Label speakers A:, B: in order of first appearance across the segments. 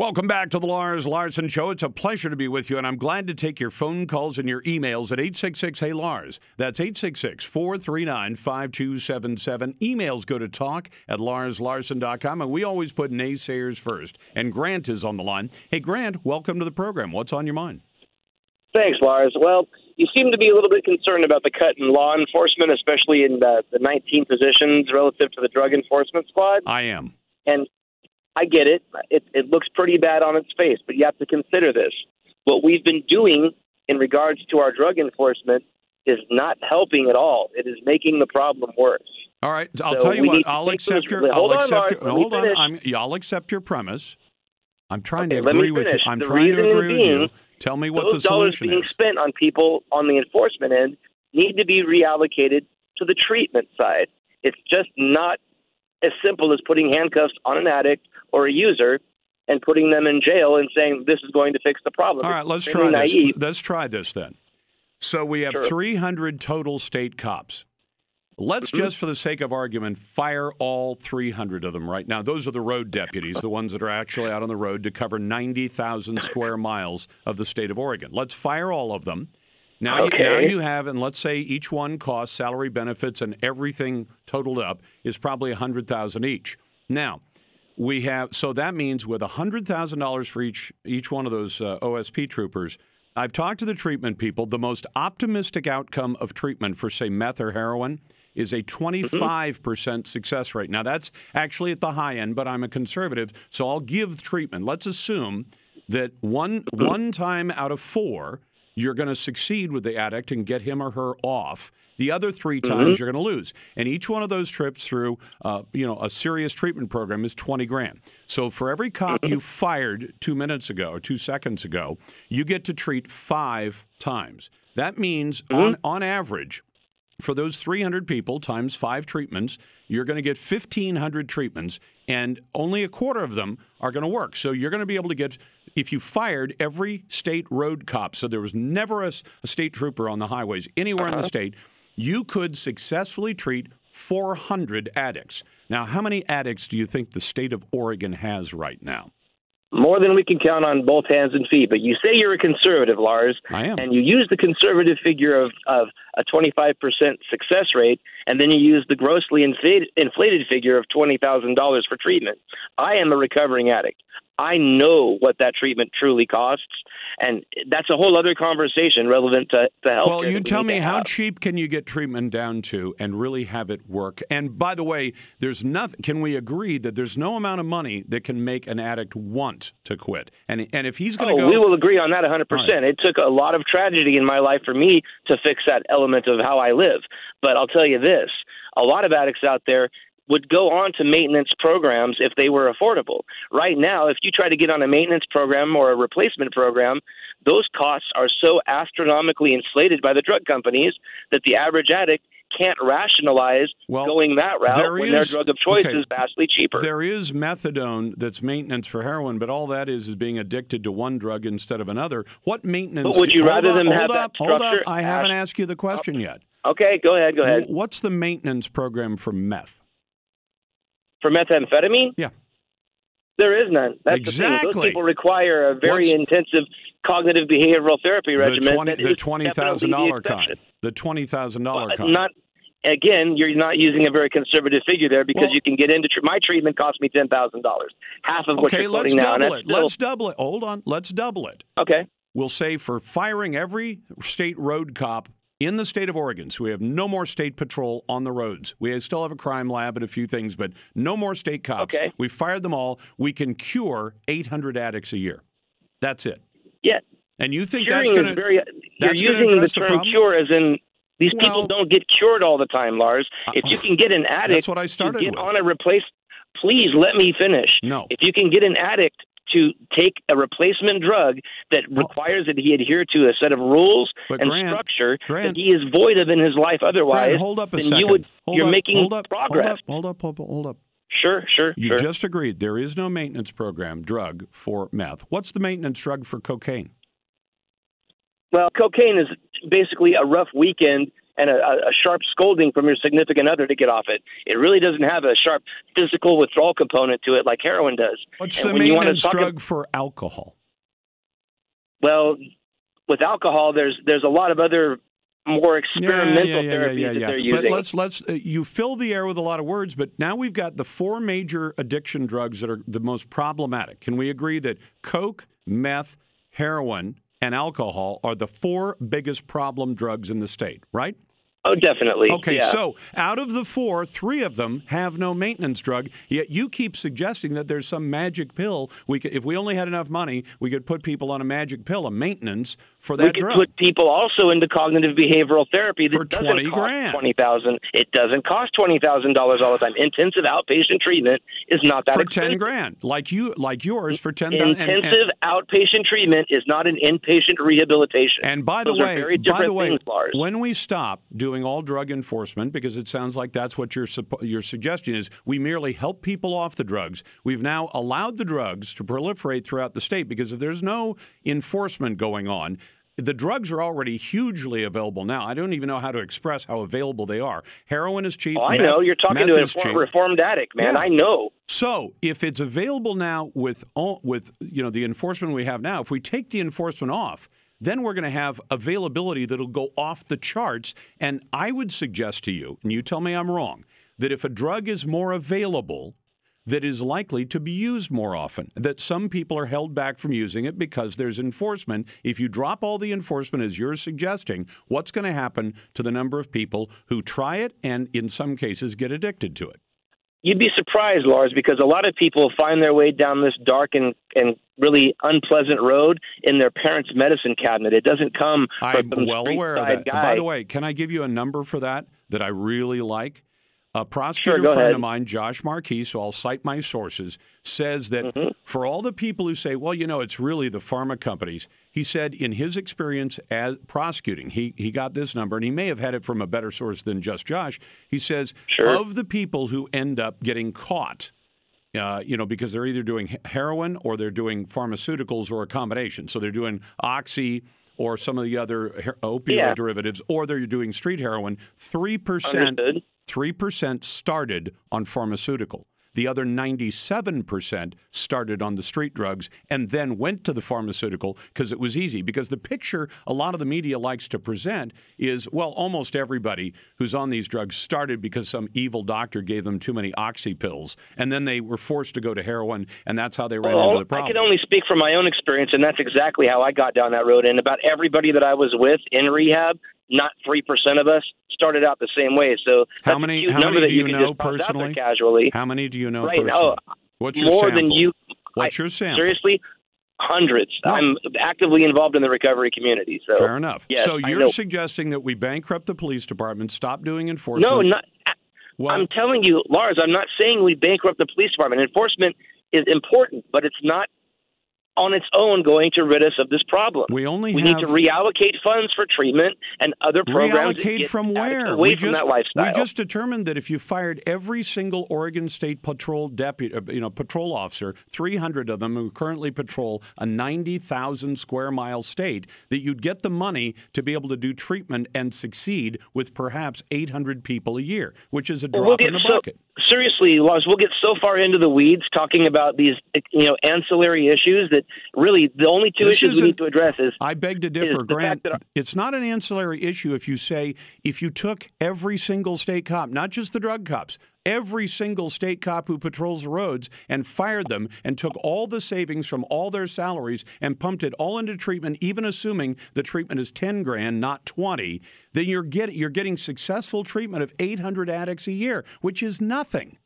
A: Welcome back to the Lars Larson Show. It's a pleasure to be with you, and I'm glad to take your phone calls and your emails at 866 Hey Lars. That's 866 439 5277. Emails go to talk at larslarson.com, and we always put naysayers first. And Grant is on the line. Hey, Grant, welcome to the program. What's on your mind?
B: Thanks, Lars. Well, you seem to be a little bit concerned about the cut in law enforcement, especially in the, the 19 positions relative to the drug enforcement squad.
A: I am.
B: And I get it. it. It looks pretty bad on its face, but you have to consider this. What we've been doing in regards to our drug enforcement is not helping at all. It is making the problem worse.
A: All right, I'll
B: So
A: tell you what. I'll accept your. I'll accept your. Hold on. I'm, yeah, I'll accept your premise. I'm trying
B: Okay,
A: to agree with you. I'm
B: The
A: trying to agree with
B: being,
A: you. Tell me what the
B: Those
A: the
B: dollars being spent on people on the enforcement end need to be reallocated to the treatment side. It's just not as simple as putting handcuffs on an addict or a user and putting them in jail and saying this is going to fix the problem.
A: All right, let's try this. Let's try this then. So we have
B: Sure.
A: 300 total state cops. Let's
B: Mm-hmm.
A: just, for the sake of argument, fire all 300 of them right now. Those are the road deputies, the ones that are actually out on the road to cover 90,000 square miles of the state of Oregon. Let's fire all of them. Now, you, now you have, and let's say each one costs salary, benefits, and everything totaled up is probably 100,000 each. Now, we have so that means with hundred thousand dollars for each each one of those uh, OSP troopers. I've talked to the treatment people. The most optimistic outcome of treatment for say meth or heroin is a 25 percent success rate. Now that's actually at the high end, but I'm a conservative, so I'll give treatment. Let's assume that one one time out of four you're going to succeed with the addict and get him or her off. The other 3 mm-hmm. times you're going to lose, and each one of those trips through, uh, you know, a serious treatment program is twenty grand. So for every cop you mm-hmm. fired two minutes ago or two seconds ago, you get to treat five times. That means on mm-hmm. on average, for those 300 people times five treatments, you're going to get 1,500 treatments, and only a quarter of them are going to work. So you're going to be able to get, if you fired every state road cop, so there was never a state trooper on the highways anywhere in the uh-huh. state, you could successfully treat 400 addicts. Now, how many addicts do you think the state of Oregon has right now?
B: More than we can count on both hands and feet. But you say you're a conservative, Lars,
A: I am.
B: and you use the conservative figure of, of a 25% success rate, and then you use the grossly inflated, inflated figure of $20,000 for treatment. I am a recovering addict. I know what that treatment truly costs, and that's a whole other conversation relevant to, to health.
A: Well, you tell me how cheap can you get treatment down to and really have it work? And by the way, there's nothing. Can we agree that there's no amount of money that can make an addict want to quit? And and if he's going
B: Oh,
A: to go,
B: we will agree on that 100%.
A: All right.
B: It took a lot of tragedy in my life for me to fix that element of how I live. But I'll tell you this a lot of addicts out there would go on to maintenance programs if they were affordable. Right now, if you try to get on a maintenance program or a replacement program, those costs are so astronomically inflated by the drug companies that the average addict can't rationalize
A: Well,
B: going that route when their drug of choice
A: okay.
B: is vastly cheaper.
A: there is methadone that's maintenance for heroin, but all that is is being addicted to one drug instead of another. What maintenance?
B: But would you
A: hold
B: rather
A: up, hold
B: have that
A: up, Hold up!
B: structure?
A: I haven't asked you the question yet.
B: okay, go ahead, go ahead.
A: What's the maintenance program for meth?
B: For methamphetamine?
A: Yeah.
B: There is none. That's the thing.
A: Exactly.
B: Those people require a very
A: What's-
B: intensive cognitive behavioral therapy regimen.
A: the twenty thousand
B: the
A: dollar kind. The twenty thousand dollar
B: Well,
A: kind.
B: Not again. You're not using a very conservative figure there because
A: Well-
B: you can get into tr- my treatment cost me ten thousand dollars, half of what
A: Okay,
B: you're
A: let's
B: quoting now.
A: double it.
B: still-
A: Let's double it. Hold on. Let's double it.
B: okay.
A: We'll say for firing every state road cop in the state of Oregon, so we have no more state patrol on the roads. We still have a crime lab and a few things, but no more state cops.
B: Okay.
A: We fired them all. We can cure 800 addicts a year. That's it.
B: Yeah.
A: And you think
B: Curing
A: that's going to
B: very. You're using the
A: address the
B: term cure as in. These
A: Well-
B: people don't get cured all the time, Lars. Uh, if you can get an addict
A: That's what I started
B: get
A: with.
B: on a replace, please let me finish.
A: No.
B: If you can get an addict to take a replacement drug that oh. requires that he adhere to a set of rules
A: But
B: and
A: Grant-
B: structure
A: Grant-
B: that he is void of in his life otherwise,
A: Brad, hold up a
B: then
A: second.
B: you would
A: hold
B: you're
A: up,
B: making
A: hold up,
B: progress.
A: Hold up, hold up, hold up, hold up.
B: Sure, sure,
A: You
B: sure.
A: just agreed there is no maintenance program drug for meth. What's the maintenance drug for cocaine?
B: Well, cocaine is basically a rough weekend and a, a sharp scolding from your significant other to get off it. It really doesn't have a sharp physical withdrawal component to it like heroin does.
A: What's
B: And
A: the
B: when you wanna
A: maintenance drug
B: ab-
A: for alcohol?
B: Well, with alcohol, there's there's a lot of other more experimental therapies that they're using.
A: But let's let's uh, you fill the air with a lot of words, but now we've got the four major addiction drugs that are the most problematic. Can we agree that coke, meth, heroin, and alcohol are the four biggest problem drugs in the state, right?
B: Oh, definitely.
A: Okay,
B: yeah.
A: so out of the four, three of them have no maintenance drug. Yet you keep suggesting that there's some magic pill. We could, if we only had enough money, we could put people on a magic pill, a maintenance for that
B: we could
A: drug.
B: put people also into cognitive behavioral therapy that
A: For
B: doesn't
A: 20
B: cost
A: grand.
B: twenty thousand. It doesn't cost twenty thousand dollars all the time. Intensive outpatient treatment is not that
A: for
B: expensive.
A: ten grand, like you, like yours, for ten thousand.
B: Intensive outpatient treatment is not an inpatient rehabilitation.
A: And by the
B: Those
A: way, by the way,
B: things,
A: when we stop doing all drug enforcement, because it sounds like that's what your your suggestion is, we merely help people off the drugs. We've now allowed the drugs to proliferate throughout the state because if there's no enforcement going on. The drugs are already hugely available now. I don't even know how to express how available they are. Heroin is cheap.
B: oh, I
A: meth-
B: know you're talking to a reform- reformed addict, man.
A: Yeah.
B: I know.
A: So, if it's available now with with you know the enforcement we have now, if we take the enforcement off, then we're going to have availability that'll go off the charts. And I would suggest to you, and you tell me I'm wrong, that if a drug is more available, that is likely to be used more often. That some people are held back from using it because there's enforcement. If you drop all the enforcement as you're suggesting, what's going to happen to the number of people who try it and in some cases get addicted to it?
B: You'd be surprised, Lars, because a lot of people find their way down this dark and, and really unpleasant road in their parents' medicine cabinet. It doesn't come
A: I'm well aware of that.
B: guy.
A: By the way, can I give you a number for that that I really like? A prosecutor
B: Sure,
A: friend
B: ahead.
A: of mine, Josh Marquis, so I'll cite my sources, says that
B: Mm-hmm.
A: for all the people who say, well, you know, it's really the pharma companies, he said in his experience as prosecuting, he, he got this number, and he may have had it from a better source than just Josh. He says,
B: Sure.
A: of the people who end up getting caught, uh, you know, because they're either doing heroin or they're doing pharmaceuticals or a combination. So they're doing oxy or some of the other her- opioid
B: Yeah.
A: derivatives, or they're doing street heroin. Three percent,
B: Understood.
A: three percent started on pharmaceutical. The other 97% started on the street drugs and then went to the pharmaceutical because it was easy. Because the picture a lot of the media likes to present is well, almost everybody who's on these drugs started because some evil doctor gave them too many oxy pills. And then they were forced to go to heroin, and that's how they ran
B: Well,
A: into the problem.
B: I can only speak from my own experience, and that's exactly how I got down that road. And about everybody that I was with in rehab, not three percent of us started out the same way. So
A: How many- how
B: number
A: many
B: that
A: do you
B: can
A: know
B: just toss out there
A: personally?
B: Casually,
A: How many do you know
B: right?
A: Oh, personally?
B: Oh,
A: What's your
B: more
A: sample?
B: than you.
A: What's your sample?
B: Seriously, hundreds.
A: No.
B: I'm actively involved in the recovery community. So
A: Fair enough.
B: yes,
A: so you're suggesting that we bankrupt the police department, stop doing enforcement?
B: no, not.
A: Well,
B: I'm telling you, Lars. I'm not saying we bankrupt the police department. Enforcement is important, but it's not on its own going to rid us of this problem.
A: we only
B: We need to reallocate funds for treatment and other programs.
A: reallocate from where?
B: Away
A: we
B: from
A: just,
B: that lifestyle.
A: We just determined that if you fired every single Oregon State Patrol deputy, uh, you know, patrol officer, 300 of them who currently patrol a 90,000 square mile state, that you'd get the money to be able to do treatment and succeed with perhaps 800 people a year, which is a
B: Well,
A: drop
B: we'll
A: in the
B: so
A: bucket.
B: Seriously, Lars. We'll get so far into the weeds talking about these, you know, ancillary issues that really the only two
A: This
B: issues we need to address is
A: I beg to differ, Grant.
B: that-
A: It's not an ancillary issue if you say if you took every single state cop, not just the drug cops, every single state cop who patrols the roads and fired them and took all the savings from all their salaries and pumped it all into treatment, even assuming the treatment is 10 grand, not 20, then you're getting you're getting successful treatment of 800 addicts a year, which is nothing.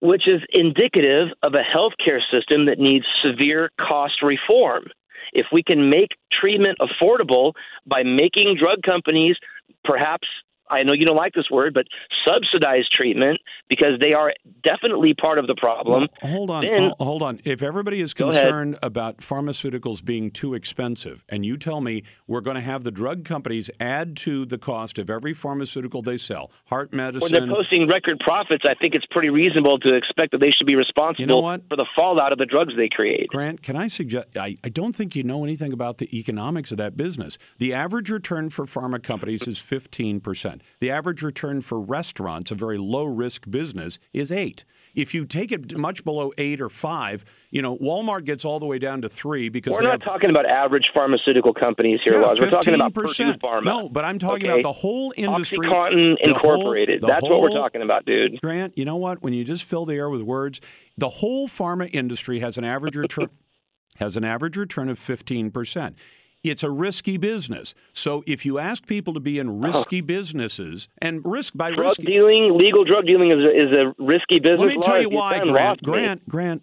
B: which is indicative of a healthcare system that needs severe cost reform. If we can make treatment affordable by making drug companies perhaps I know you don't like this word, but subsidized treatment because they are definitely part of the problem.
A: Well, hold on,
B: then,
A: hold on. If everybody is concerned about pharmaceuticals being too expensive, and you tell me we're going to have the drug companies add to the cost of every pharmaceutical they sell, heart medicine.
B: When they're posting record profits, I think it's pretty reasonable to expect that they should be responsible
A: you know
B: for the fallout of the drugs they create.
A: Grant, can I suggest? I, I don't think you know anything about the economics of that business. The average return for pharma companies is 15%. The average return for restaurants, a very low risk business, is 8. If you take it much below 8 or 5, you know, Walmart gets all the way down to 3 because
B: We're not
A: have,
B: talking about average pharmaceutical companies here,
A: yeah,
B: Laz. We're talking about
A: 15%.
B: Purdue Pharma.
A: No, but I'm talking
B: okay?
A: about the whole industry.
B: OxyContin
A: the
B: Incorporated.
A: whole-
B: That's what we're talking about, dude.
A: Grant, you know what? When you just fill the air with words, the whole pharma industry has an average return has an average return of 15%. It's a risky business. So if you ask people to be in risky businesses, and risk by
B: Drug
A: risky,
B: dealing, legal drug dealing is a, is a risky business.
A: let me tell you why, Grant. Grant, Grant,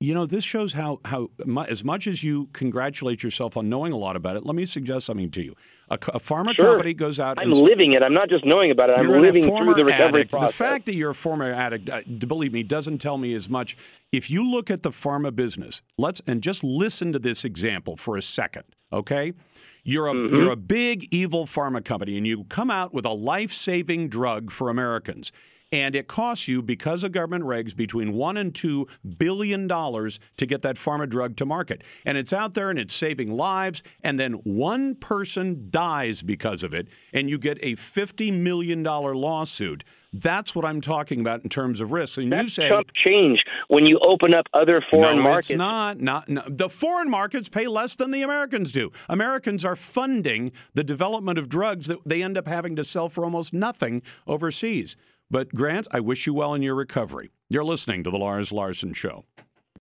A: you know, this shows how, how as much as you congratulate yourself on knowing a lot about it, let me suggest something to you. A, a pharma
B: Sure.
A: company goes out
B: I'm living it. I'm not just knowing about it. I'm living through the recovery
A: addict.
B: process.
A: The fact that you're a former addict, uh, believe me, doesn't tell me as much. If you look at the pharma business, let's and just listen to this example for a second, okay? You're a
B: Mm-hmm.
A: you're a big evil pharma company, and you come out with a life saving drug for Americans. And it costs you, because of government regs, between one and two billion dollars to get that pharma drug to market. And it's out there and it's saving lives. And then one person dies because of it, and you get a $50 million lawsuit. That's what I'm talking about in terms of risk. And you
B: That's
A: say,
B: chump change when you open up other foreign
A: no,
B: markets.
A: it's not. Not no. the foreign markets pay less than the Americans do. Americans are funding the development of drugs that they end up having to sell for almost nothing overseas. But Grant, I wish you well in your recovery. You're listening to the Lars Larson Show.